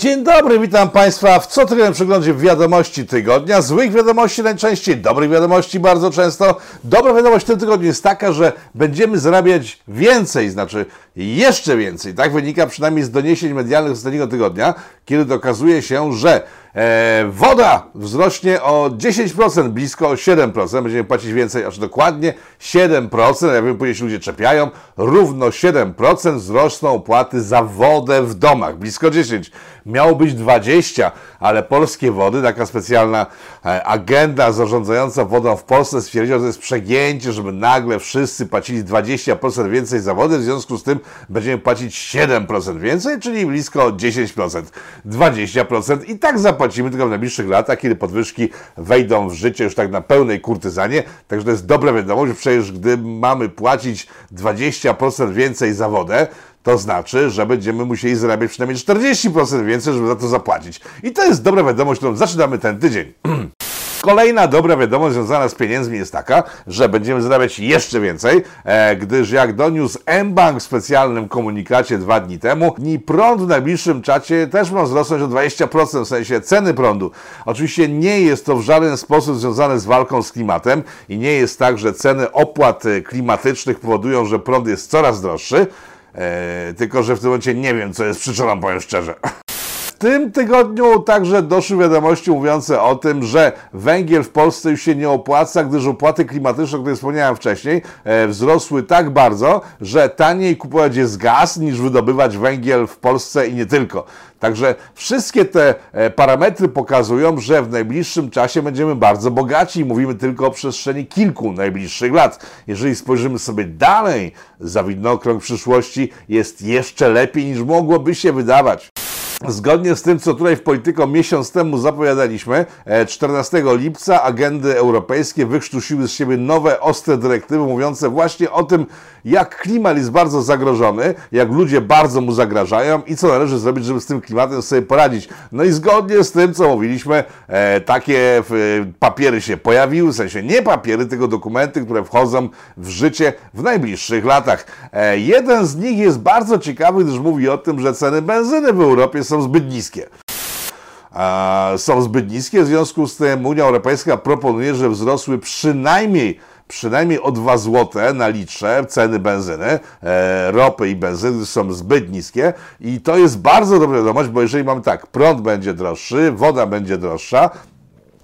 Dzień dobry, witam Państwa w cotygodniowym przeglądzie wiadomości tygodnia. Złych wiadomości najczęściej, dobrych wiadomości bardzo często. Dobra wiadomość w tym tygodniu jest taka, że będziemy zarabiać więcej, znaczy jeszcze więcej. Tak wynika przynajmniej z doniesień medialnych z ostatniego tygodnia, kiedy okazuje się, że woda wzrośnie o 10%, blisko 7%. Będziemy płacić więcej, aż dokładnie 7%. Ja wiem, później się ludzie czepiają. Równo 7% wzrosną opłaty za wodę w domach. Blisko 10. Miało być 20, ale polskie wody, taka specjalna e, agenda zarządzająca wodą w Polsce stwierdziła, że to jest przegięcie, żeby nagle wszyscy płacili 20% więcej za wodę. W związku z tym będziemy płacić 7% więcej, czyli blisko 10%. 20% i tak zapłacimy tylko w najbliższych latach, kiedy podwyżki wejdą w życie już tak na pełnej kurtyzanie. Także to jest dobra wiadomość, przecież gdy mamy płacić 20% więcej za wodę, to znaczy, że będziemy musieli zarabiać przynajmniej 40% więcej, żeby za to zapłacić. I to jest dobra wiadomość, którą zaczynamy ten tydzień. Kolejna dobra wiadomość związana z pieniędzmi jest taka, że będziemy zarabiać jeszcze więcej, e, gdyż jak doniósł mBank w specjalnym komunikacie dwa dni temu, dni prąd w najbliższym czacie też ma wzrosnąć o 20%, w sensie ceny prądu. Oczywiście nie jest to w żaden sposób związane z walką z klimatem i nie jest tak, że ceny opłat klimatycznych powodują, że prąd jest coraz droższy, e, tylko że w tym momencie nie wiem, co jest przyczyną, powiem szczerze tym tygodniu także doszły wiadomości mówiące o tym, że węgiel w Polsce już się nie opłaca, gdyż opłaty klimatyczne, o których wspomniałem wcześniej, e, wzrosły tak bardzo, że taniej kupować jest gaz niż wydobywać węgiel w Polsce i nie tylko. Także wszystkie te e, parametry pokazują, że w najbliższym czasie będziemy bardzo bogaci. Mówimy tylko o przestrzeni kilku najbliższych lat. Jeżeli spojrzymy sobie dalej, za widnokrąg przyszłości jest jeszcze lepiej niż mogłoby się wydawać. Zgodnie z tym, co tutaj w Polityko miesiąc temu zapowiadaliśmy, 14 e, lipca agendy europejskie wykrztusiły z siebie nowe, ostre dyrektywy mówiące właśnie o tym, jak klimat jest bardzo zagrożony, jak ludzie bardzo mu zagrażają i co należy zrobić, żeby z tym klimatem sobie poradzić. No i zgodnie z tym, co mówiliśmy, e, takie papiery się pojawiły, w sensie nie papiery, tylko dokumenty, które wchodzą w życie w najbliższych latach. E, jeden z nich jest bardzo ciekawy, gdyż mówi o tym, że ceny benzyny w Europie są zbyt niskie są zbyt niskie, w związku z tym Unia Europejska proponuje, że wzrosły przynajmniej przynajmniej o 2 zł na litrze ceny benzyny, e, ropy i benzyny są zbyt niskie i to jest bardzo dobra wiadomość, bo jeżeli mamy tak, prąd będzie droższy, woda będzie droższa,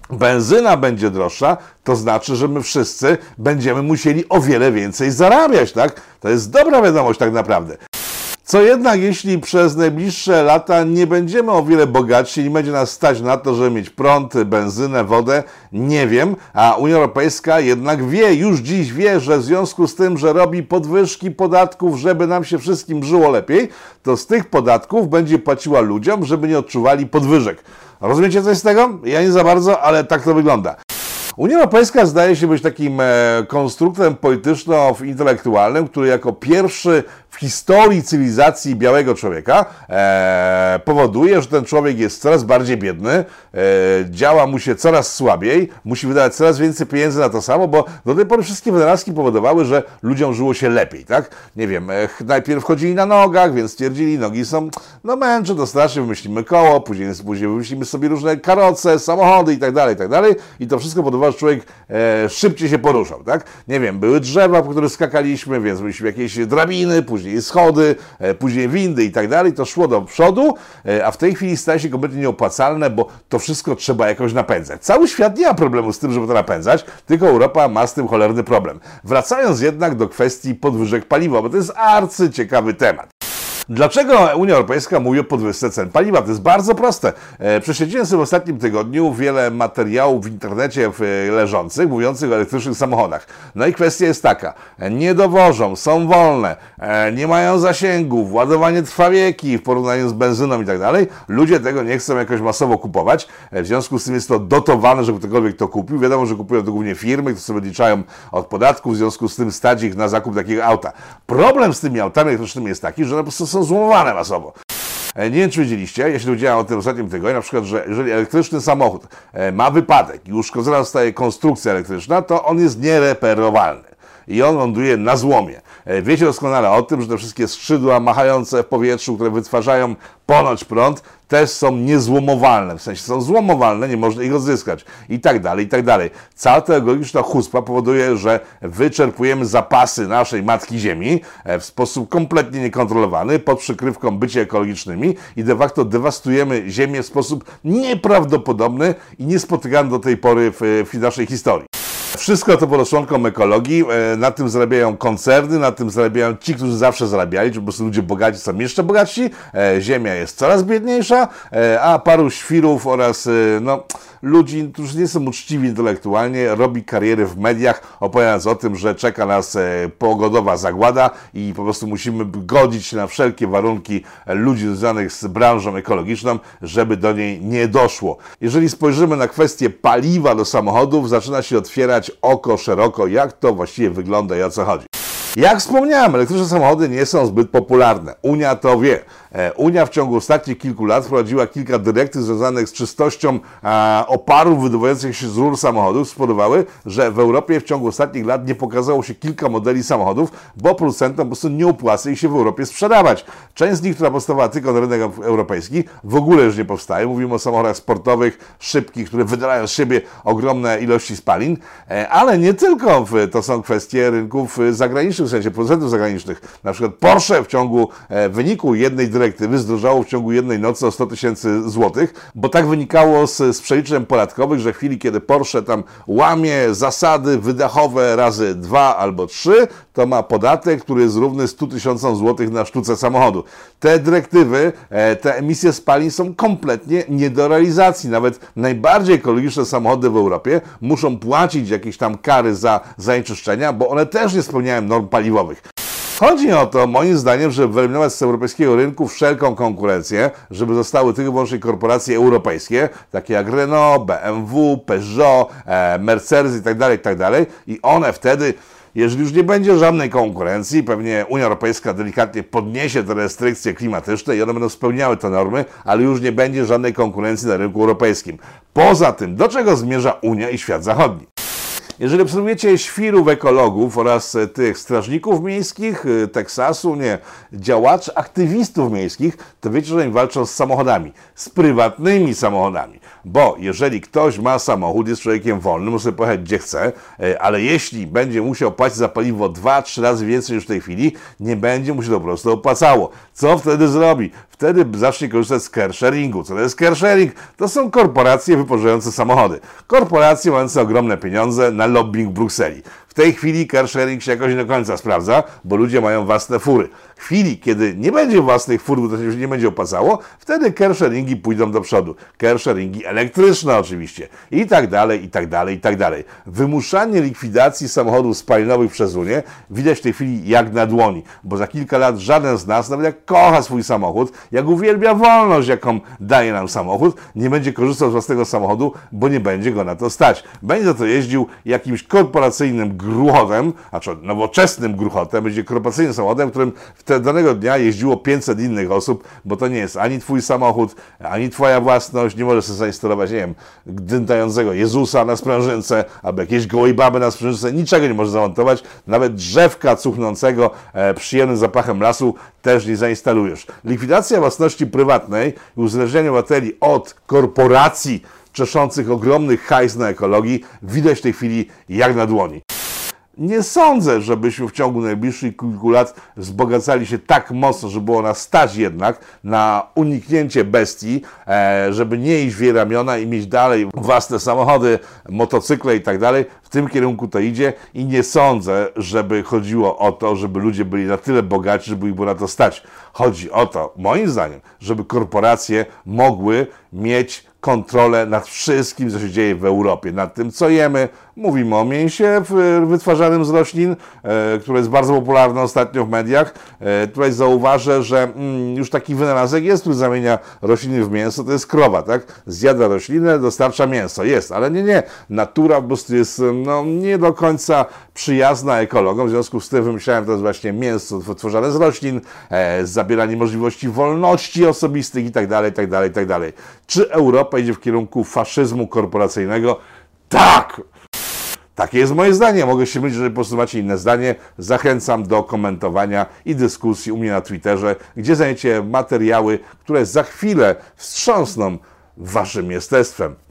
benzyna będzie droższa, to znaczy, że my wszyscy będziemy musieli o wiele więcej zarabiać, tak? To jest dobra wiadomość tak naprawdę. Co jednak, jeśli przez najbliższe lata nie będziemy o wiele bogatsi, nie będzie nas stać na to, żeby mieć prąd, benzynę, wodę, nie wiem, a Unia Europejska jednak wie, już dziś wie, że w związku z tym, że robi podwyżki podatków, żeby nam się wszystkim żyło lepiej, to z tych podatków będzie płaciła ludziom, żeby nie odczuwali podwyżek. Rozumiecie coś z tego? Ja nie za bardzo, ale tak to wygląda. Unia Europejska zdaje się być takim e, konstruktem polityczno-intelektualnym, który jako pierwszy historii cywilizacji białego człowieka e, powoduje, że ten człowiek jest coraz bardziej biedny, e, działa mu się coraz słabiej, musi wydawać coraz więcej pieniędzy na to samo, bo do tej pory wszystkie wynalazki powodowały, że ludziom żyło się lepiej, tak? Nie wiem, e, najpierw chodzili na nogach, więc stwierdzili, nogi są, no męcze, to strasznie, wymyślimy koło, później, później wymyślimy sobie różne karoce, samochody i tak dalej, i tak dalej i to wszystko powodowało, że człowiek e, szybciej się poruszał, tak? Nie wiem, były drzewa, po których skakaliśmy, więc mieliśmy jakieś drabiny, później później schody, e, później windy i tak dalej, to szło do przodu, e, a w tej chwili staje się kompletnie nieopłacalne, bo to wszystko trzeba jakoś napędzać. Cały świat nie ma problemu z tym, żeby to napędzać, tylko Europa ma z tym cholerny problem. Wracając jednak do kwestii podwyżek paliwa, bo to jest arcy ciekawy temat. Dlaczego Unia Europejska mówi o podwyżce cen paliwa? To jest bardzo proste. E, Prześledziłem sobie w ostatnim tygodniu wiele materiałów w internecie leżących, mówiących o elektrycznych samochodach. No i kwestia jest taka. Nie dowożą, są wolne, e, nie mają zasięgów, ładowanie trwa wieki w porównaniu z benzyną i tak dalej. Ludzie tego nie chcą jakoś masowo kupować. E, w związku z tym jest to dotowane, żeby ktokolwiek to kupił. Wiadomo, że kupują to głównie firmy, które sobie odliczają od podatków, w związku z tym stać ich na zakup takiego auta. Problem z tymi autami elektrycznymi jest taki, że one po prostu są są złomowane masowo. E, nie wiem, czy wiedzieliście, ja się dowiedziałem o tym ostatnim tygodniu, na przykład, że jeżeli elektryczny samochód e, ma wypadek i uszkodzona zostaje konstrukcja elektryczna, to on jest niereperowalny. i on ląduje na złomie. E, wiecie doskonale o tym, że te wszystkie skrzydła machające w powietrzu, które wytwarzają ponoć prąd, też są niezłomowalne, w sensie są złomowalne, nie można ich odzyskać i tak dalej, i tak dalej. Cała ta ekologiczna chuspa powoduje, że wyczerpujemy zapasy naszej Matki Ziemi e, w sposób kompletnie niekontrolowany, pod przykrywką bycia ekologicznymi i de facto dewastujemy Ziemię w sposób nieprawdopodobny i niespotykany do tej pory w, w naszej historii. Wszystko to członkom ekologii. E, na tym zarabiają koncerny, na tym zarabiają ci, którzy zawsze zarabiali, czyli po prostu ludzie bogaci są jeszcze bogatsi. E, ziemia jest coraz biedniejsza, e, a paru świrów oraz no, ludzi, którzy nie są uczciwi intelektualnie, robi kariery w mediach, opowiadając o tym, że czeka nas pogodowa zagłada i po prostu musimy godzić się na wszelkie warunki ludzi związanych z branżą ekologiczną, żeby do niej nie doszło. Jeżeli spojrzymy na kwestię paliwa do samochodów, zaczyna się otwierać oko szeroko, jak to właściwie wygląda i o co chodzi. Jak wspomniałem, elektryczne samochody nie są zbyt popularne. Unia to wie. E, Unia w ciągu ostatnich kilku lat wprowadziła kilka dyrektyw związanych z czystością oparów wydobywających się z rur samochodów. Spowodowały, że w Europie w ciągu ostatnich lat nie pokazało się kilka modeli samochodów, bo producentom po prostu nie opłaca ich się w Europie sprzedawać. Część z nich, która powstawała tylko na rynek europejski, w ogóle już nie powstaje. Mówimy o samochodach sportowych, szybkich, które wydają z siebie ogromne ilości spalin, e, ale nie tylko. To są kwestie rynków zagranicznych, w sensie producentów zagranicznych. Na przykład Porsche w ciągu e, wyniku jednej dyrektywy zdrożało w ciągu jednej nocy o 100 tysięcy złotych, bo tak wynikało z, z przeliczeń podatkowych, że w chwili, kiedy Porsche tam łamie zasady wydachowe razy dwa albo trzy, to ma podatek, który jest równy 100 tysiącom złotych na sztuce samochodu. Te dyrektywy, e, te emisje spalin są kompletnie nie do realizacji. Nawet najbardziej ekologiczne samochody w Europie muszą płacić jakieś tam kary za zanieczyszczenia, bo one też nie spełniają norm paliwowych. Chodzi o to, moim zdaniem, żeby wyeliminować z europejskiego rynku wszelką konkurencję, żeby zostały tylko wyłącznie korporacje europejskie, takie jak Renault, BMW, Peugeot, e, Mercedes itd., tak itd. Tak I one wtedy jeżeli już nie będzie żadnej konkurencji, pewnie Unia Europejska delikatnie podniesie te restrykcje klimatyczne i one będą spełniały te normy, ale już nie będzie żadnej konkurencji na rynku europejskim. Poza tym, do czego zmierza Unia i świat zachodni? Jeżeli obserwujecie świrów ekologów oraz e, tych strażników miejskich e, Teksasu, nie, działaczy, aktywistów miejskich, to wiecie, że oni walczą z samochodami, z prywatnymi samochodami. Bo jeżeli ktoś ma samochód, jest człowiekiem wolnym, może pojechać gdzie chce, e, ale jeśli będzie musiał płacić za paliwo 2-3 razy więcej niż w tej chwili, nie będzie mu się to po prostu opłacało. Co wtedy zrobi? Wtedy zacznie korzystać z carsharingu. Co to jest carsharing? To są korporacje wypożyczające samochody. Korporacje mające ogromne pieniądze na lobbying w Brukseli tej chwili carsharing się jakoś nie do końca sprawdza, bo ludzie mają własne fury. W chwili, kiedy nie będzie własnych fur, bo to się już nie będzie opłacało, wtedy carsharingi pójdą do przodu. Carsharingi elektryczne oczywiście. I tak dalej, i tak dalej, i tak dalej. Wymuszanie likwidacji samochodów spalinowych przez Unię widać w tej chwili jak na dłoni, bo za kilka lat żaden z nas, nawet jak kocha swój samochód, jak uwielbia wolność, jaką daje nam samochód, nie będzie korzystał z własnego samochodu, bo nie będzie go na to stać. Będzie to jeździł jakimś korporacyjnym gruchotem, znaczy nowoczesnym gruchotem, będzie korporacyjnym samochodem, którym w danego dnia jeździło 500 innych osób, bo to nie jest ani twój samochód, ani twoja własność, nie możesz sobie zainstalować, nie wiem, dętającego Jezusa na sprężynce, albo jakieś gołej baby na sprężynce, niczego nie możesz zamontować, nawet drzewka cuchnącego e, przyjemnym zapachem lasu też nie zainstalujesz. Likwidacja własności prywatnej i uzależnienie obywateli od korporacji, czeszących ogromnych hajs na ekologii widać w tej chwili jak na dłoni. Nie sądzę, żebyśmy w ciągu najbliższych kilku lat wzbogacali się tak mocno, że było nas stać jednak na uniknięcie bestii, e, żeby nie iść w ramiona i mieć dalej własne samochody, motocykle i tak dalej. W tym kierunku to idzie i nie sądzę, żeby chodziło o to, żeby ludzie byli na tyle bogaci, żeby ich było na to stać. Chodzi o to, moim zdaniem, żeby korporacje mogły mieć kontrolę nad wszystkim, co się dzieje w Europie, nad tym, co jemy. Mówimy o mięsie wytwarzanym z roślin, e, które jest bardzo popularne ostatnio w mediach. E, tutaj zauważę, że mm, już taki wynalazek jest, który zamienia rośliny w mięso, to jest krowa, tak? Zjada roślinę, dostarcza mięso. Jest, ale nie, nie. Natura po prostu jest no, nie do końca przyjazna ekologom, w związku z tym wymyślałem teraz właśnie mięso wytworzone z roślin, e, zabieranie możliwości wolności osobistych itd., itd., itd. Czy Europa idzie w kierunku faszyzmu korporacyjnego? Tak! Takie jest moje zdanie. Mogę się mylić, że po prostu macie inne zdanie. Zachęcam do komentowania i dyskusji u mnie na Twitterze, gdzie znajdziecie materiały, które za chwilę wstrząsną waszym jestestwem.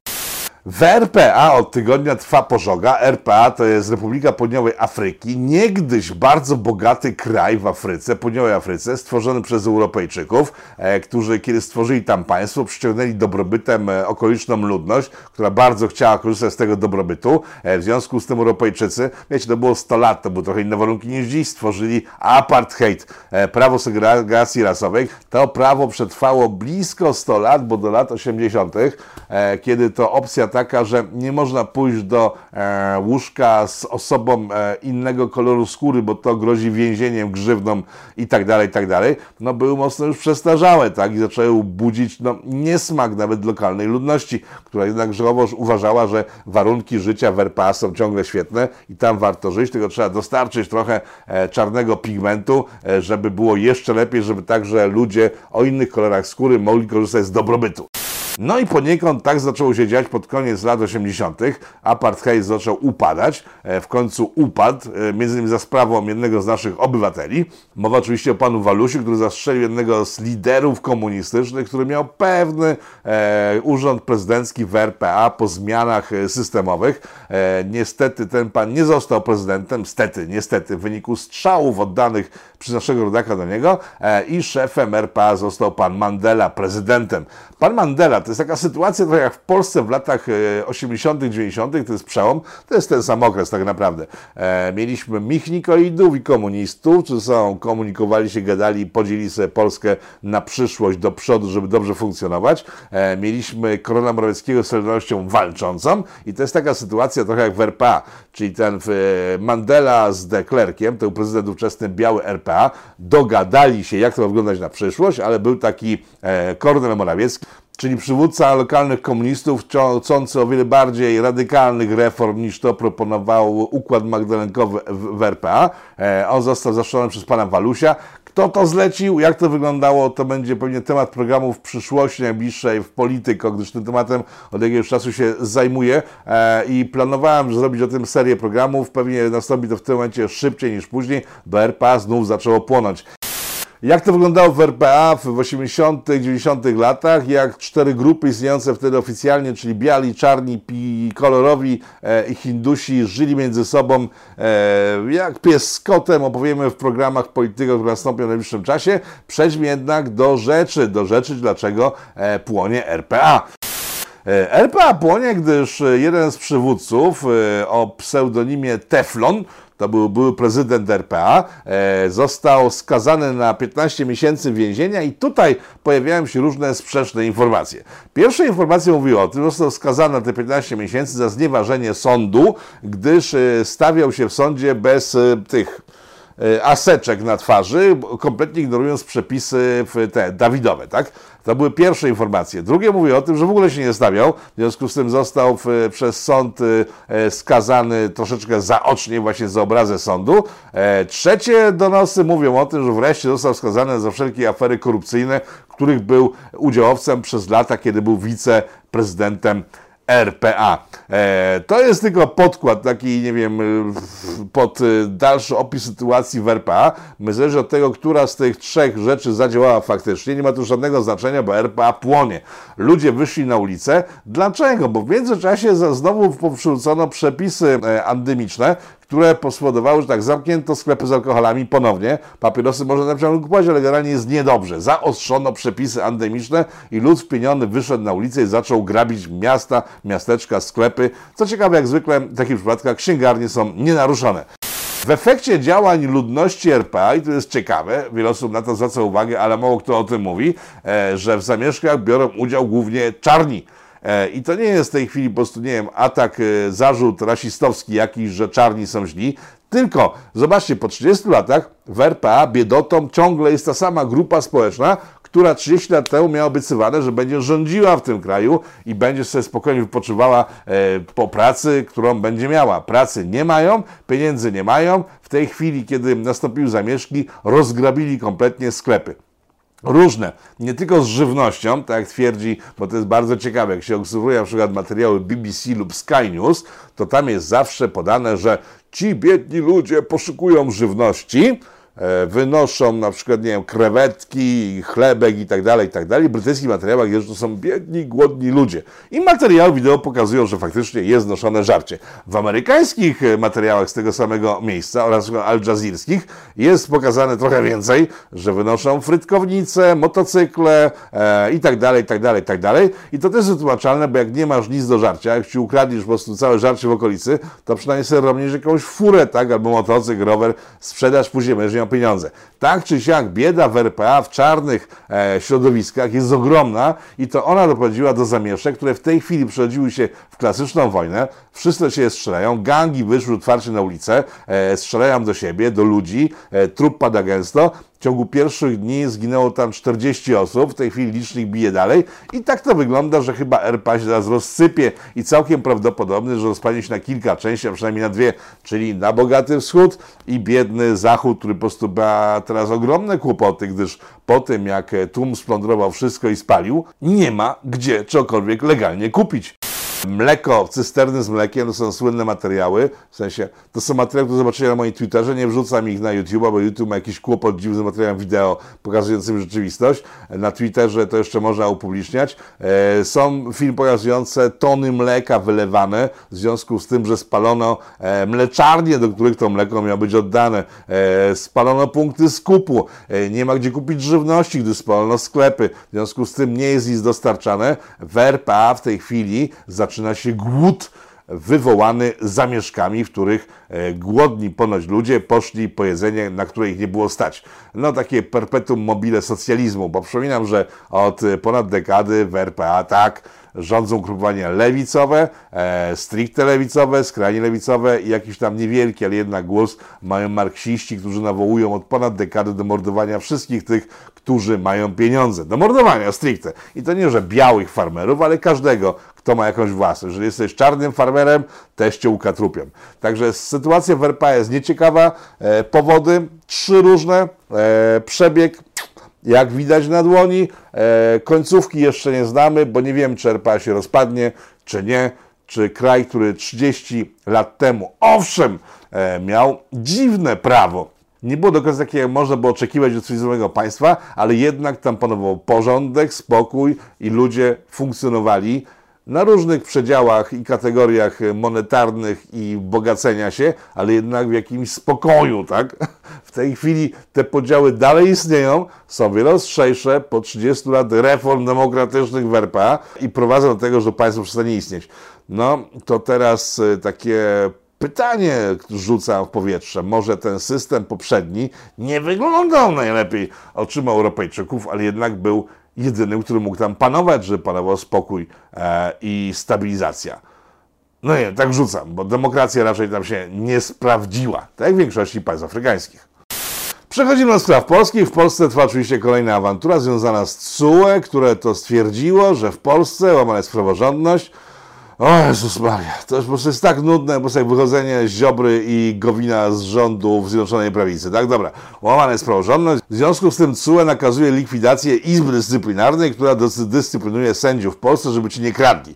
W RPA od tygodnia trwa pożoga. RPA to jest Republika Południowej Afryki, niegdyś bardzo bogaty kraj w Afryce, Południowej Afryce, stworzony przez Europejczyków, e, którzy kiedy stworzyli tam państwo, przyciągnęli dobrobytem e, okoliczną ludność, która bardzo chciała korzystać z tego dobrobytu. E, w związku z tym Europejczycy, wiecie, to było 100 lat, to były trochę inne warunki niż dziś, stworzyli apartheid, prawo segregacji rasowej. To prawo przetrwało blisko 100 lat, bo do lat 80., e, kiedy to opcja taka, że nie można pójść do e, łóżka z osobą e, innego koloru skóry, bo to grozi więzieniem, grzywną i tak dalej, i tak dalej, no były mocno już przestarzałe, tak, i zaczęły budzić, no, niesmak nawet lokalnej ludności, która jednak żałowo uważała, że warunki życia w RPA są ciągle świetne i tam warto żyć, tylko trzeba dostarczyć trochę e, czarnego pigmentu, żeby było jeszcze lepiej, żeby także ludzie o innych kolorach skóry mogli korzystać z dobrobytu. No i poniekąd tak zaczęło się dziać pod koniec lat 80. Apartheid zaczął upadać, e, w końcu upadł, e, między innymi za sprawą jednego z naszych obywateli. Mowa oczywiście o panu Walusiu, który zastrzelił jednego z liderów komunistycznych, który miał pewny e, urząd prezydencki w RPA po zmianach e, systemowych. E, niestety ten pan nie został prezydentem, stety, niestety, w wyniku strzałów oddanych przez naszego rodaka do niego e, i szefem RPA został pan Mandela, prezydentem. Pan Mandela to jest taka sytuacja trochę jak w Polsce w latach 80., 90., to jest przełom, to jest ten sam okres tak naprawdę. E, mieliśmy michnikoidów i komunistów, którzy są, komunikowali się, gadali, podzielili sobie Polskę na przyszłość, do przodu, żeby dobrze funkcjonować. E, mieliśmy Korona Morawieckiego z Solidarnością walczącą i to jest taka sytuacja trochę jak w RPA, czyli ten Mandela z de Klerkiem, to był prezydent ówczesny biały RPA, dogadali się, jak to ma wyglądać na przyszłość, ale był taki e, Kornel Morawiecki, czyli przywódca lokalnych komunistów, chcący o wiele bardziej radykalnych reform niż to proponował układ magdalenkowy w RPA. E, on został zaszczony przez pana Walusia. Kto to zlecił, jak to wyglądało, to będzie pewnie temat programu w przyszłości najbliższej w Polityko, gdyż tym tematem od jakiegoś czasu się zajmuję e, i planowałem zrobić o tym serię programów. Pewnie nastąpi to w tym momencie szybciej niż później, bo RPA znów zaczęło płonąć. Jak to wyglądało w RPA w 80., 90. latach? Jak cztery grupy istniejące wtedy oficjalnie, czyli biali, czarni, pi, kolorowi e, i Hindusi żyli między sobą e, jak pies z kotem, opowiemy w programach polityków, które nastąpią w najbliższym czasie. Przejdźmy jednak do rzeczy, do rzeczy, dlaczego e, płonie RPA. E, RPA płonie, gdyż jeden z przywódców e, o pseudonimie Teflon to był były prezydent RPA, e, został skazany na 15 miesięcy więzienia i tutaj pojawiają się różne sprzeczne informacje. Pierwsza informacja mówi o tym, że został skazany na te 15 miesięcy za znieważenie sądu, gdyż e, stawiał się w sądzie bez e, tych aseczek na twarzy, kompletnie ignorując przepisy te Dawidowe, tak? To były pierwsze informacje. Drugie mówi o tym, że w ogóle się nie stawiał, w związku z tym został przez sąd e, skazany troszeczkę zaocznie właśnie za obrazę sądu. E, trzecie donosy mówią o tym, że wreszcie został skazany za wszelkie afery korupcyjne, których był udziałowcem przez lata, kiedy był wiceprezydentem RPA. E, to jest tylko podkład, taki, nie wiem, pod e, dalszy opis sytuacji w RPA. My zależy od tego, która z tych trzech rzeczy zadziałała faktycznie. Nie ma tu żadnego znaczenia, bo RPA płonie. Ludzie wyszli na ulicę. Dlaczego? Bo w międzyczasie znowu przywrócono przepisy e, andymiczne, które spowodowały, że tak zamknięto sklepy z alkoholami ponownie. Papierosy można na przykład kupować, ale generalnie jest niedobrze. Zaostrzono przepisy endemiczne i lud wpieniony wyszedł na ulicę i zaczął grabić miasta, miasteczka, sklepy. Co ciekawe, jak zwykle w takich przypadkach księgarnie są nienaruszone. W efekcie działań ludności RPA, i to jest ciekawe, wiele osób na to zwraca uwagę, ale mało kto o tym mówi, e, że w zamieszkach biorą udział głównie czarni. E, I to nie jest w tej chwili po prostu, nie wiem, atak, e, zarzut rasistowski jakiś, że czarni są źli, tylko zobaczcie, po 30 latach w RPA biedotą ciągle jest ta sama grupa społeczna, która 30 lat temu miała obiecywane, że będzie rządziła w tym kraju i będzie sobie spokojnie wypoczywała e, po pracy, którą będzie miała. Pracy nie mają, pieniędzy nie mają. W tej chwili, kiedy nastąpiły zamieszki, rozgrabili kompletnie sklepy. Różne, nie tylko z żywnością, tak jak twierdzi, bo to jest bardzo ciekawe, jak się obserwuje na przykład materiały BBC lub Sky News, to tam jest zawsze podane, że ci biedni ludzie poszukują żywności, wynoszą na przykład, nie wiem, krewetki, chlebek i tak dalej, i tak dalej. W brytyjskich materiałach jest, że to są biedni, głodni ludzie. I materiały wideo pokazują, że faktycznie jest noszone żarcie. W amerykańskich e, materiałach z tego samego miejsca oraz al jazeerskich jest pokazane trochę więcej, że wynoszą frytkownice, motocykle e, i tak dalej, i tak dalej, i tak dalej. I to też jest wytłumaczalne, bo jak nie masz nic do żarcia, jak ci ukradniesz po prostu całe żarcie w okolicy, to przynajmniej sobie robniesz jakąś furę, tak, albo motocykl, rower, sprzedasz później, będziesz miał pieniądze. Tak czy siak bieda w RPA, w czarnych e, środowiskach jest ogromna i to ona doprowadziła do zamieszek, które w tej chwili przerodziły się w klasyczną wojnę. Wszyscy się strzelają, gangi wyszły otwarcie na ulicę, e, strzelają do siebie, do ludzi, e, trup pada gęsto ciągu pierwszych dni zginęło tam 40 osób, w tej chwili licznik bije dalej i tak to wygląda, że chyba RPA się teraz rozsypie i całkiem prawdopodobne, że rozpadnie się na kilka części, a przynajmniej na dwie, czyli na bogaty wschód i biedny zachód, który po prostu ma teraz ogromne kłopoty, gdyż po tym jak tłum splądrował wszystko i spalił, nie ma gdzie cokolwiek legalnie kupić. Mleko, cysterny z mlekiem to są słynne materiały, w sensie to są materiały, które zobaczycie na moim Twitterze, nie wrzucam ich na YouTube, bo YouTube ma jakiś kłopot dziwny materiałem wideo pokazującym rzeczywistość. Na Twitterze to jeszcze można upubliczniać. E, są film pokazujące tony mleka wylewane w związku z tym, że spalono e, mleczarnie, do których to mleko miało być oddane. E, spalono punkty skupu. Nie ma gdzie kupić żywności, gdy spalono sklepy. W związku z tym nie jest nic dostarczane. W RPA w tej chwili zaczyna zaczyna się głód wywołany zamieszkami, w których e, głodni ponoć ludzie poszli po jedzenie, na które ich nie było stać. No takie perpetuum mobile socjalizmu, bo przypominam, że od ponad dekady w RPA tak rządzą ugrupowania lewicowe, e, stricte lewicowe, skrajnie lewicowe i jakiś tam niewielki, ale jednak głos mają marksiści, którzy nawołują od ponad dekady do mordowania wszystkich tych, którzy mają pieniądze. Do mordowania stricte. I to nie, że białych farmerów, ale każdego, kto ma jakąś własność. Jeżeli jesteś czarnym farmerem, też cię ukatrupią. Także sytuacja w RPA jest nieciekawa. E, powody trzy różne. E, przebieg jak widać na dłoni. E, końcówki jeszcze nie znamy, bo nie wiem, czy RPA się rozpadnie, czy nie. Czy kraj, który 30 lat temu, owszem, e, miał dziwne prawo, nie było do końca takie, jak można było oczekiwać od cywilizowanego państwa, ale jednak tam panował porządek, spokój i ludzie funkcjonowali na różnych przedziałach i kategoriach monetarnych i bogacenia się, ale jednak w jakimś spokoju, tak? W tej chwili te podziały dalej istnieją, są wiele ostrzejsze po 30 lat reform demokratycznych w RPA i prowadzą do tego, że państwo przestanie istnieć. No, to teraz y, takie pytanie rzucam w powietrze. Może ten system poprzedni nie wyglądał najlepiej oczyma Europejczyków, ale jednak był jedynym, który mógł tam panować, żeby panował spokój e, i stabilizacja. No nie, tak rzucam, bo demokracja raczej tam się nie sprawdziła, tak jak w większości państw afrykańskich. Przechodzimy do spraw polskich. W Polsce trwa oczywiście kolejna awantura związana z CUE, które to stwierdziło, że w Polsce łamana jest praworządność, o Jezus Maria, to już po prostu jest tak nudne, po prostu wychodzenie z Ziobry i Gowina z rządu w Zjednoczonej Prawicy. Tak, dobra, łamane jest praworządność. W związku z tym CUE nakazuje likwidację Izby Dyscyplinarnej, która dyscyplinuje sędziów w Polsce, żeby ci nie kradli.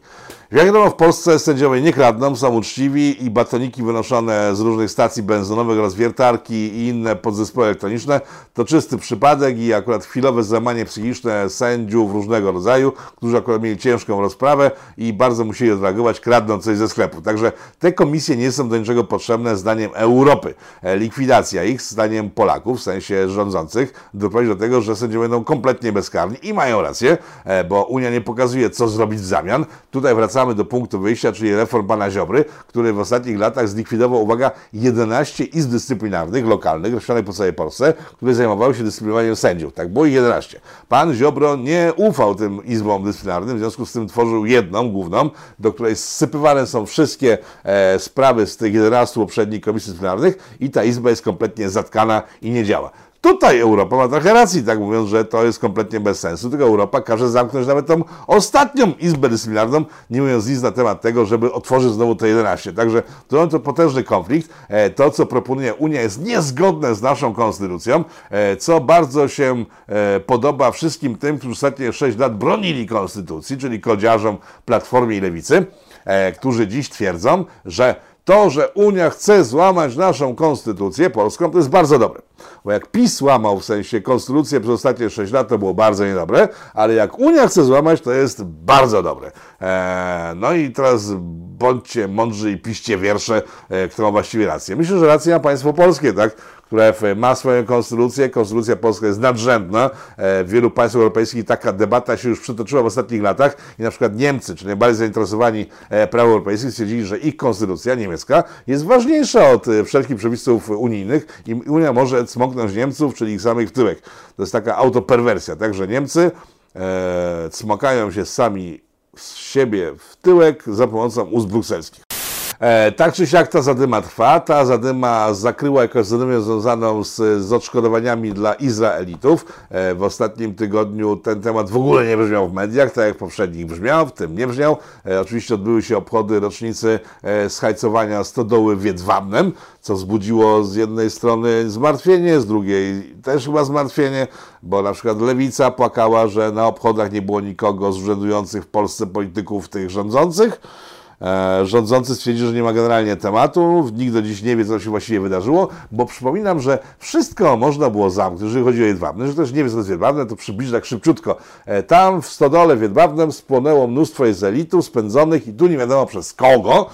Jak wiadomo, w Polsce sędziowie nie kradną, są uczciwi i batoniki wynoszone z różnych stacji benzynowych oraz wiertarki i inne podzespoły elektroniczne to czysty przypadek i akurat chwilowe złamanie psychiczne sędziów różnego rodzaju, którzy akurat mieli ciężką rozprawę i bardzo musieli odreagować, kradnąc coś ze sklepu. Także te komisje nie są do niczego potrzebne zdaniem Europy. E, likwidacja ich, zdaniem Polaków, w sensie rządzących, doprowadzi do tego, że sędziowie będą kompletnie bezkarni i mają rację, e, bo Unia nie pokazuje, co zrobić w zamian. Tutaj wracamy wracamy do punktu wyjścia, czyli reform pana Ziobry, który w ostatnich latach zlikwidował, uwaga, 11 izb dyscyplinarnych, lokalnych, rozsianych po całej Polsce, które zajmowały się dyscyplinowaniem sędziów. Tak było ich 11. Pan Ziobro nie ufał tym izbom dyscyplinarnym, w związku z tym tworzył jedną, główną, do której zsypywane są wszystkie e, sprawy z tych 11 poprzednich komisji dyscyplinarnych i ta izba jest kompletnie zatkana i nie działa. Tutaj Europa ma trochę racji, tak mówiąc, że to jest kompletnie bez sensu, tylko Europa każe zamknąć nawet tą ostatnią Izbę Dyscyplinarną, nie mówiąc nic na temat tego, żeby otworzyć znowu to 11. Także to to potężny konflikt. E, to, co proponuje Unia jest niezgodne z naszą konstytucją, e, co bardzo się e, podoba wszystkim tym, którzy ostatnie 6 lat bronili konstytucji, czyli kodziarzom Platformie i Lewicy, którzy dziś twierdzą, że to, że Unia chce złamać naszą konstytucję polską, to jest bardzo dobre. Bo jak PiS łamał w sensie konstytucję przez ostatnie 6 lat, to było bardzo niedobre, ale jak Unia chce złamać, to jest bardzo dobre. Eee, no i teraz bądźcie mądrzy i piszcie wiersze, e, kto ma właściwie rację. Myślę, że rację ma państwo polskie, tak? Które ma swoją konstytucję. Konstytucja polska jest nadrzędna. E, w wielu państwach europejskich taka debata się już przytoczyła w ostatnich latach i na przykład Niemcy, czyli najbardziej zainteresowani e, prawem europejskim, stwierdzili, że ich konstytucja niemiecka jest ważniejsza od e, wszelkich przepisów unijnych i Unia może cmoknąć Niemców, czyli ich samych w tyłek. To jest taka autoperwersja, tak, że Niemcy e, cmokają się sami z siebie w tyłek za pomocą ust brukselskich. E, tak czy siak ta zadyma trwa. Ta zadyma zakryła jakąś zadymę związaną z, z odszkodowaniami dla Izraelitów. E, w ostatnim tygodniu ten temat w ogóle nie brzmiał w mediach, tak jak poprzednich brzmiał, w tym nie brzmiał. E, oczywiście odbyły się obchody rocznicy e, schajcowania stodoły w Jedwabnem, co wzbudziło z jednej strony zmartwienie, z drugiej też chyba zmartwienie, bo na przykład Lewica płakała, że na obchodach nie było nikogo z urzędujących w Polsce polityków tych rządzących. E, rządzący stwierdzili, że nie ma generalnie tematu, nikt do dziś nie wie, co się właściwie wydarzyło, bo przypominam, że wszystko można było zamknąć, jeżeli chodzi o Jedwabne. Jeżeli ktoś nie wie, co to jest Jedwabne, to przybliżę tak szybciutko. E, tam w stodole w Jedwabnem spłonęło mnóstwo jezelitów spędzonych i tu nie wiadomo przez kogo,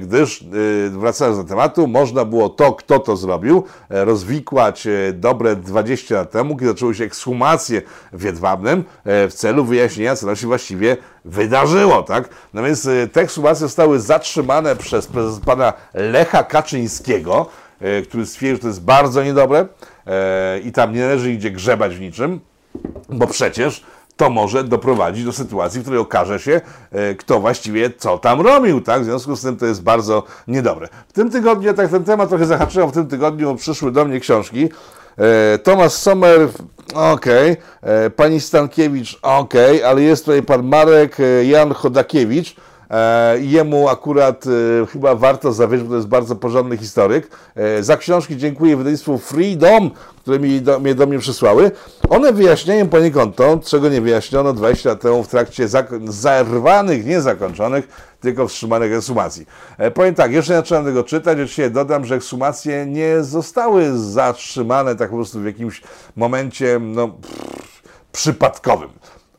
gdyż e, wracając do tematu, można było to, kto to zrobił, e, rozwikłać dobre 20 lat temu, kiedy zaczęły się ekshumacje w Jedwabnem w celu wyjaśnienia, co tam się właściwie wydarzyło, tak? No więc te ekshumacje zostały zatrzymane przez pana Lecha Kaczyńskiego, który stwierdził, że to jest bardzo niedobre i tam nie należy idzie grzebać w niczym, bo przecież to może doprowadzić do sytuacji, w której okaże się, e, kto właściwie co tam robił, tak? W związku z tym to jest bardzo niedobre. W tym tygodniu, tak ten temat trochę zahaczyłem, w tym tygodniu przyszły do mnie książki. E, Tomasz Sommer, okej, okay. E, pani Stankiewicz, okej, okay. ale jest tutaj pan Marek Jan Chodakiewicz, jemu akurat e, chyba warto zawierzyć, bo to jest bardzo porządny historyk. E, za książki dziękuję wydawnictwu Freedom, które mi do, mnie do mnie przysłały. One wyjaśniają poniekąd to, czego nie wyjaśniono 20 lat temu w trakcie zerwanych, niezakończonych, tylko wstrzymanych eksumacji. Powiem tak, jeszcze nie zacząłem tego czytać, oczywiście dodam, że ekshumacje nie zostały zatrzymane tak po prostu w jakimś momencie no, pff, przypadkowym.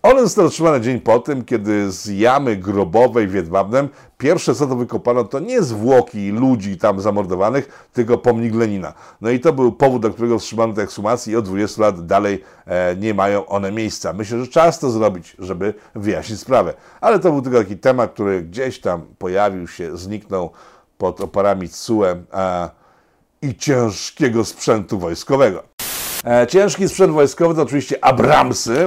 One zostały otrzymane dzień po tym, kiedy z jamy grobowej w Jedwabnem pierwsze co to wykopano to nie zwłoki ludzi tam zamordowanych, tylko pomnik Lenina. No i to był powód, dla którego wstrzymano te ekshumacje i od 20 lat dalej e, nie mają one miejsca. Myślę, że czas to zrobić, żeby wyjaśnić sprawę. Ale to był tylko taki temat, który gdzieś tam pojawił się, zniknął pod oparami CUE a, i ciężkiego sprzętu wojskowego. E, ciężki sprzęt wojskowy to oczywiście Abramsy,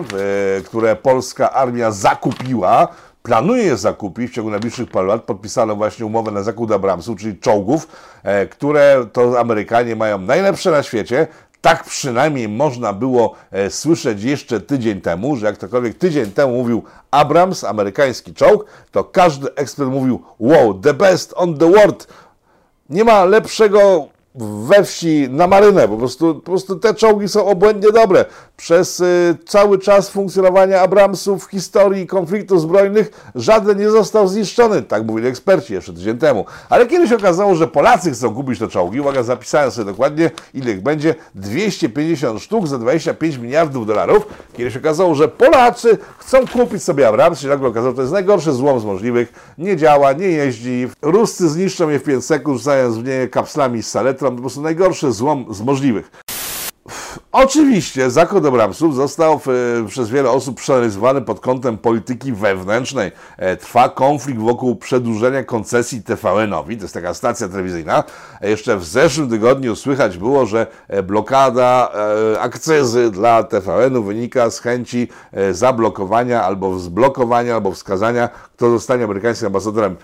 e, które polska armia zakupiła planuje je zakupić w ciągu najbliższych paru lat. Podpisano właśnie umowę na zakup Abramsów, czyli czołgów, e, które to Amerykanie mają najlepsze na świecie. Tak przynajmniej można było słyszeć jeszcze tydzień temu, że jak ktokolwiek tydzień temu mówił Abrams, amerykański czołg, to każdy ekspert mówił wow, the best on the world. Nie ma lepszego we wsi na marynę. Po prostu, po prostu te czołgi są obłędnie dobre. Przez y, cały czas funkcjonowania Abramsów w historii konfliktów zbrojnych żaden nie został zniszczony. Tak mówili eksperci jeszcze tydzień temu. Ale kiedyś okazało, że Polacy chcą kupić te czołgi. Uwaga, zapisałem sobie dokładnie, ile ich będzie. 250 sztuk za 25 miliardów dolarów. Kiedyś okazało, że Polacy chcą kupić sobie Abramsy. Nagle okazało, że to jest najgorszy złom z możliwych. Nie działa, nie jeździ. Ruscy zniszczą je w 5 sekund, rzucając w nie kapslami z salet po prostu najgorszy złom z możliwych. Oczywiście zakład Abramsów został w, przez wiele osób przeanalizowany pod kątem polityki wewnętrznej. E, trwa konflikt wokół przedłużenia koncesji TVN-owi, to jest taka stacja telewizyjna. E, jeszcze w zeszłym tygodniu słychać było, że e, blokada akcyzy dla TVN-u wynika z chęci zablokowania albo zblokowania, albo wskazania, kto zostanie amerykańskim ambasadorem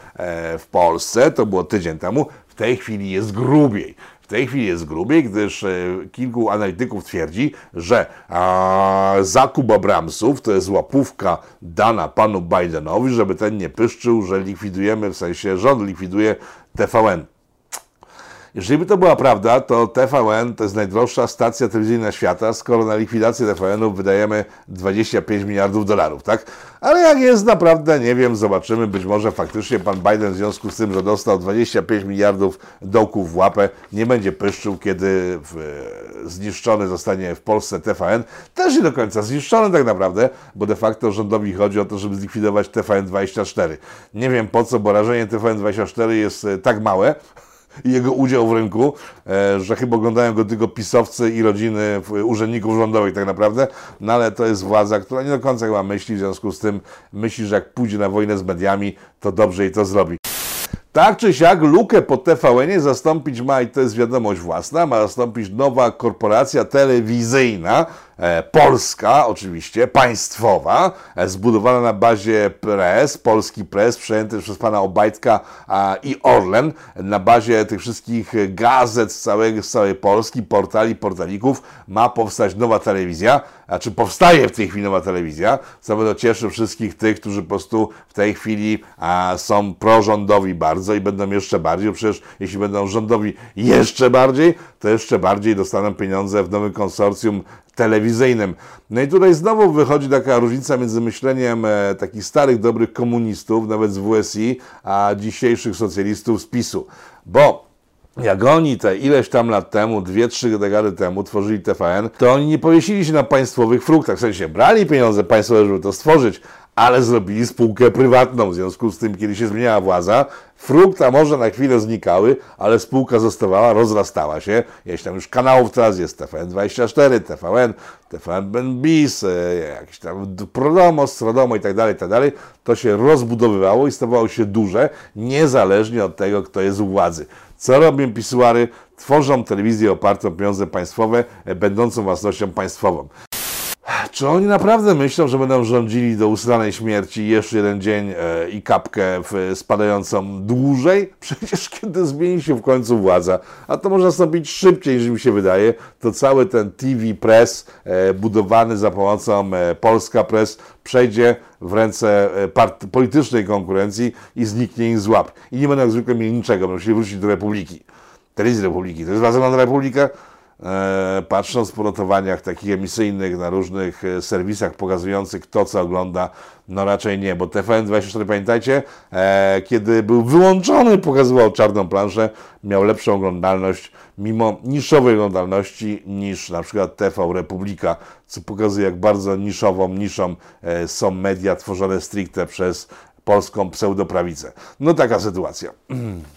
w Polsce. To było tydzień temu. W tej chwili jest grubiej. W tej chwili jest grubiej, gdyż e, kilku analityków twierdzi, że zakup Abramsów to jest łapówka dana panu Bidenowi, żeby ten nie pyszczył, że likwidujemy, w sensie rząd likwiduje TVN. Jeżeli by to była prawda, to TVN to jest najdroższa stacja telewizyjna świata, skoro na likwidację TVN-u wydajemy 25 miliardów dolarów, tak? Ale jak jest naprawdę, nie wiem, zobaczymy. Być może faktycznie pan Biden w związku z tym, że dostał 25 miliardów dołków w łapę, nie będzie pyszczył, kiedy w, zniszczony zostanie w Polsce TVN. Też nie do końca zniszczony tak naprawdę, bo de facto rządowi chodzi o to, żeby zlikwidować TVN24. Nie wiem po co, bo rażenie TVN24 jest e, tak małe, i jego udział w rynku, e, że chyba oglądają go tylko pisowcy i rodziny urzędników rządowych tak naprawdę, no ale to jest władza, która nie do końca chyba myśli, w związku z tym myśli, że jak pójdzie na wojnę z mediami, to dobrze i to zrobi. Tak czy siak lukę po TVN zastąpić ma, i to jest wiadomość własna, ma zastąpić nowa korporacja telewizyjna, polska, oczywiście, państwowa, e, zbudowana na bazie Press, polski Press, przejęty przez pana Obajtka i Orlen, na bazie tych wszystkich gazet z, z całej Polski, portali, portalików, ma powstać nowa telewizja, a czy powstaje w tej chwili nowa telewizja, co będą cieszy wszystkich tych, którzy po prostu w tej chwili a, są prorządowi bardzo i będą jeszcze bardziej, przecież jeśli będą rządowi jeszcze bardziej, to jeszcze bardziej dostaną pieniądze w nowym konsorcjum telewizyjnym. No i tutaj znowu wychodzi taka różnica między myśleniem e, takich starych, dobrych komunistów, nawet z WSI, a dzisiejszych socjalistów z PiSu. Bo jak oni te ileś tam lat temu, dwie, trzy dekady temu tworzyli TVN, to oni nie powiesili się na państwowych fruktach. W sensie brali pieniądze państwowe, żeby to stworzyć, ale zrobili spółkę prywatną. W związku z tym, kiedy się zmieniała władza, frukta może na chwilę znikały, ale spółka zostawała, rozrastała się. Jeśli tam już kanałów teraz jest TVN24, TVN, TVN BIS, jakiś tam Prodomo, Strodomo i tak dalej, tak dalej, to się rozbudowywało i stawało się duże, niezależnie od tego, kto jest u władzy. Co robią pisuary? Tworzą telewizję opartą o pieniądze państwowe, e, będącą własnością państwową. Czy oni naprawdę myślą, że będą rządzili do usranej śmierci jeszcze jeden dzień e, i kapkę spadającą dłużej? Przecież kiedy zmieni się w końcu władza, a to może nastąpić szybciej niż mi się wydaje, to cały ten TV Press e, budowany za pomocą e, Polska Press przejdzie w ręce e, politycznej konkurencji i zniknie im z łap. I nie będą jak zwykle mieli niczego, będą musieli wrócić do Republiki. Telewizji Republiki. To jest władza na Republikę? E, patrząc po notowaniach takich emisyjnych na różnych e, serwisach pokazujących kto co ogląda, no raczej nie, bo TVN24, pamiętajcie, e, kiedy był wyłączony, pokazywał czarną planszę, miał lepszą oglądalność, mimo niszowej oglądalności niż na przykład TV Republika, co pokazuje jak bardzo niszową niszą są media tworzone stricte przez polską pseudoprawicę. No taka sytuacja.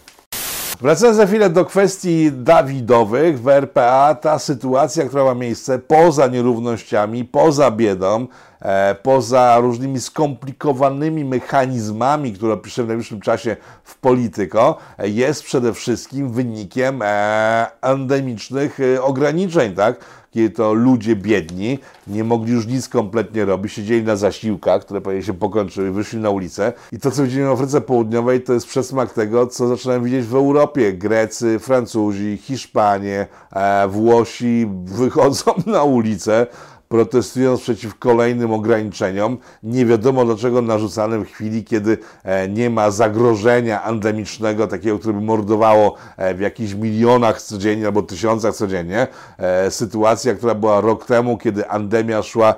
Wracając za chwilę do kwestii Dawidowych w RPA, ta sytuacja, która ma miejsce poza nierównościami, poza biedą, e, poza różnymi skomplikowanymi mechanizmami, które opiszę w najbliższym czasie w Polityko, e, jest przede wszystkim wynikiem e, endemicznych ograniczeń, tak? Kiedy to ludzie biedni nie mogli już nic kompletnie robić, siedzieli na zasiłkach, które pewnie się pokończyły, wyszli na ulicę. I to, co widzimy w Afryce Południowej, to jest przesmak tego, co zaczynamy widzieć w Europie. Grecy, Francuzi, Hiszpanie, e, Włosi wychodzą na ulicę, protestując przeciw kolejnym ograniczeniom, nie wiadomo dlaczego narzucanym w chwili, kiedy e, nie ma zagrożenia endemicznego, takiego, które by mordowało e, w jakichś milionach codziennie albo tysiącach codziennie. E, sytuacja, która była rok temu, kiedy endemia szła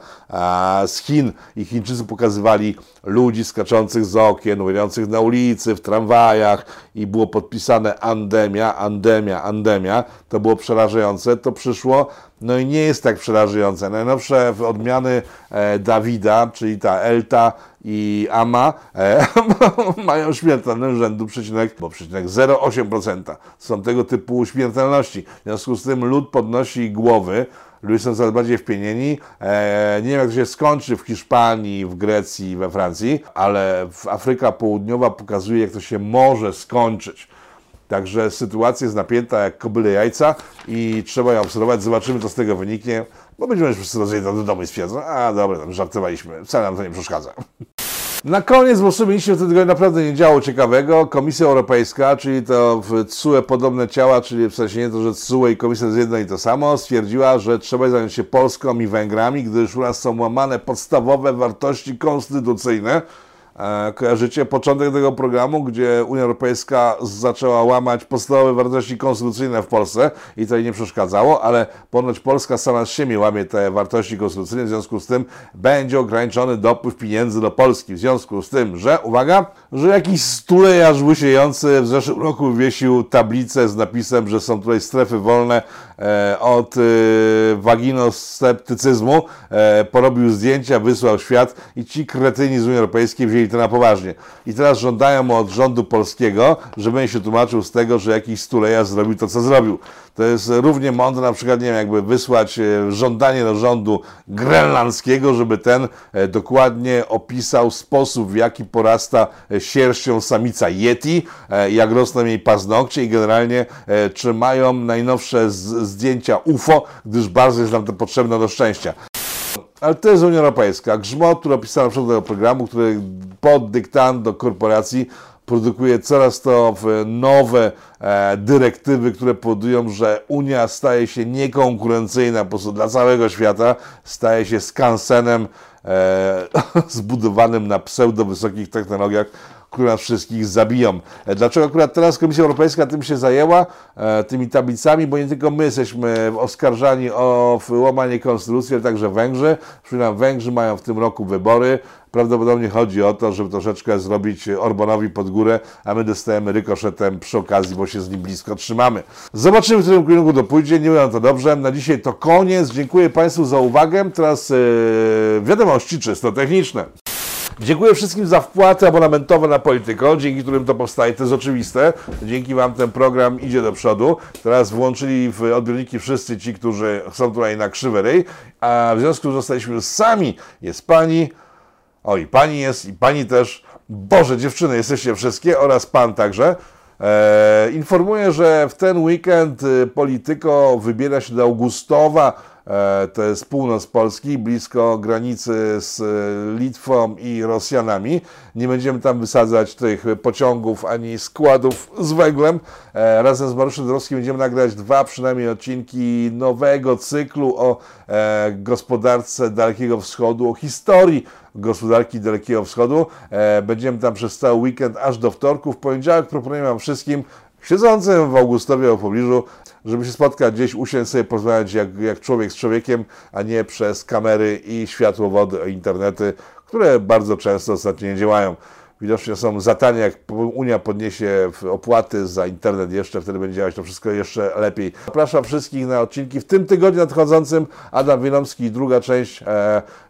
z Chin i Chińczycy pokazywali ludzi skaczących z okien, umierających na ulicy, w tramwajach i było podpisane endemia, endemia, endemia. To było przerażające. To przyszło no i nie jest tak przerażające. Najnowsze odmiany e, Dawida, czyli ta Elta i AMA, e, mają śmiertelność rzędu przecinek, bo przecinek 0,8%. Są tego typu śmiertelności. W związku z tym lud podnosi głowy, ludzie są coraz bardziej wpienieni. E, nie wiem, jak to się skończy w Hiszpanii, w Grecji, we Francji, ale Afryka Południowa pokazuje, jak to się może skończyć. Także sytuacja jest napięta jak kobyle jajca i trzeba ją obserwować. Zobaczymy, co z tego wyniknie, bo będziemy wszyscy rozejdą do domu i stwierdzą, a dobra, tam żartowaliśmy, wcale nam to nie przeszkadza. Na koniec, bo sobie nic się w tygodniu naprawdę nie działo ciekawego, Komisja Europejska, czyli to w CUE podobne ciała, czyli w sensie nie to, że CUE i Komisja jest jedno i to samo, stwierdziła, że trzeba zająć się Polską i Węgrami, gdyż u nas są łamane podstawowe wartości konstytucyjne, kojarzycie początek tego programu, gdzie Unia Europejska zaczęła łamać podstawowe wartości konstytucyjne w Polsce i to jej nie przeszkadzało, ale ponoć Polska sama z siebie łamie te wartości konstytucyjne, w związku z tym będzie ograniczony dopływ pieniędzy do Polski. W związku z tym, że, uwaga, że jakiś stulejarz łysiejący w zeszłym roku wywiesił tablicę z napisem, że są tutaj strefy wolne e, od e, waginosceptycyzmu, e, porobił zdjęcia, wysłał świat i ci kretyni z Unii Europejskiej wzięli to na poważnie. I teraz żądają od rządu polskiego, żeby się tłumaczył z tego, że jakiś stuleja zrobił to, co zrobił. To jest równie mądre na przykład, nie wiem, jakby wysłać e, żądanie do rządu grenlandzkiego, żeby ten e, dokładnie opisał sposób, w jaki porasta e, sierścią samica Yeti, jak rosną jej paznokcie i generalnie czy mają najnowsze zdjęcia UFO, gdyż bardzo jest nam to potrzebne do szczęścia. Ale to jest Unia Europejska. Grzmot, który opisałem przed tego programu, który pod dyktando korporacji produkuje coraz to nowe e, dyrektywy, które powodują, że Unia staje się niekonkurencyjna po prostu dla całego świata, staje się skansenem e, zbudowanym na pseudo wysokich technologiach, które nas wszystkich zabiją. E, dlaczego akurat teraz Komisja Europejska tym się zajęła, e, tymi tablicami, bo nie tylko my jesteśmy oskarżani o łamanie konstytucji, ale także Węgrzy. Przypominam, Węgrzy mają w tym roku wybory. Prawdopodobnie chodzi o to, żeby troszeczkę zrobić Orbanowi pod górę, a my dostajemy rykoszetem przy okazji, bo się z nim blisko trzymamy. Zobaczymy, w którym kierunku to pójdzie. Nie wiem to dobrze. Na dzisiaj to koniec. Dziękuję Państwu za uwagę. Teraz yy, wiadomości czysto techniczne. Dziękuję wszystkim za wpłaty abonamentowe na Polityko, dzięki którym to powstaje, to jest oczywiste. Dzięki Wam ten program idzie do przodu. Teraz włączyli w odbiorniki wszyscy ci, którzy są tutaj na krzywej, a w związku z już sami. Jest Pani, o i Pani jest, i Pani też. Boże, dziewczyny, jesteście wszystkie oraz Pan także. E, informuję, że w ten weekend y, Polityko wybiera się do Augustowa, to jest północ Polski, blisko granicy z e, Litwą i Rosjanami. Nie będziemy tam wysadzać tych pociągów ani składów z węglem. E, razem z Mariuszem Dąbrowskim będziemy nagrać dwa przynajmniej odcinki nowego cyklu o gospodarce Dalekiego Wschodu, o historii gospodarki Dalekiego Wschodu. Będziemy tam przez cały weekend aż do wtorku. W poniedziałek proponuję Wam wszystkim siedzącym w Augustowie o pobliżu, żeby się spotkać gdzieś, usiąść sobie, porozmawiać jak, jak człowiek z człowiekiem, a nie przez kamery i światłowody, internety, które bardzo często ostatnio nie działają. Widocznie są za tanie, jak Unia podniesie opłaty za internet jeszcze, wtedy będzie działać to wszystko jeszcze lepiej. Zapraszam wszystkich na odcinki w tym tygodniu nadchodzącym. Adam Wielomski, druga część e,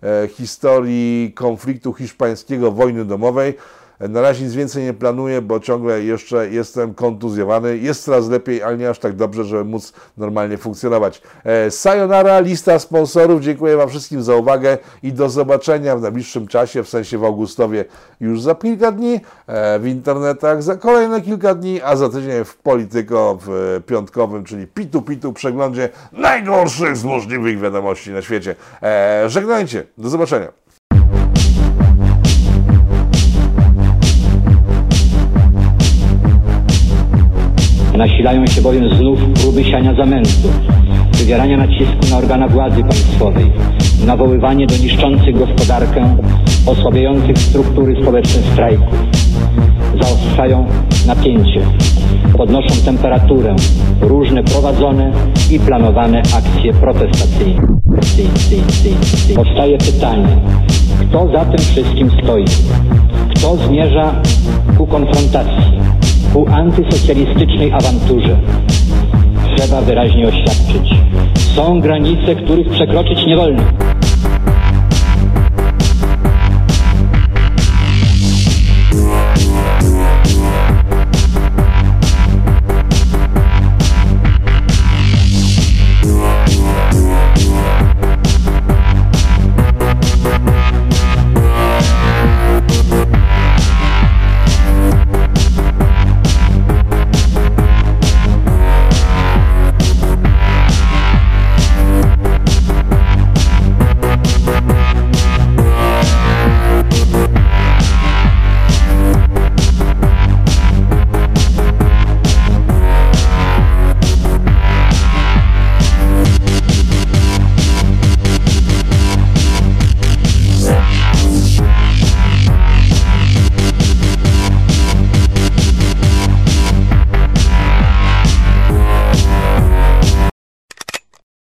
e, historii konfliktu hiszpańskiego, wojny domowej. Na razie nic więcej nie planuję, bo ciągle jeszcze jestem kontuzjowany. Jest coraz lepiej, ale nie aż tak dobrze, żeby móc normalnie funkcjonować. E, sayonara, lista sponsorów. Dziękuję Wam wszystkim za uwagę i do zobaczenia w najbliższym czasie, w sensie w Augustowie już za kilka dni, e, w internetach za kolejne kilka dni, a za tydzień w Polityko w piątkowym, czyli Pitu Pitu przeglądzie najgorszych z możliwych wiadomości na świecie. E, żegnajcie, do zobaczenia. Nasilają się bowiem znów próby siania zamętu, wywierania nacisku na organa władzy państwowej, nawoływanie do niszczących gospodarkę, osłabiających struktury społeczne strajków. Zaostrzają napięcie, podnoszą temperaturę różne prowadzone i planowane akcje protestacyjne. Powstaje pytanie, kto za tym wszystkim stoi? Kto zmierza ku konfrontacji? Ku antysocjalistycznej awanturze. Trzeba wyraźnie oświadczyć. Są granice, których przekroczyć nie wolno.